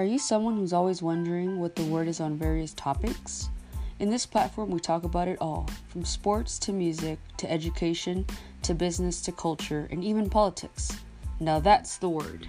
Are you someone who's always wondering what the word is on various topics? In this platform, we talk about it all from sports to music to education to business to culture and even politics. Now that's the word.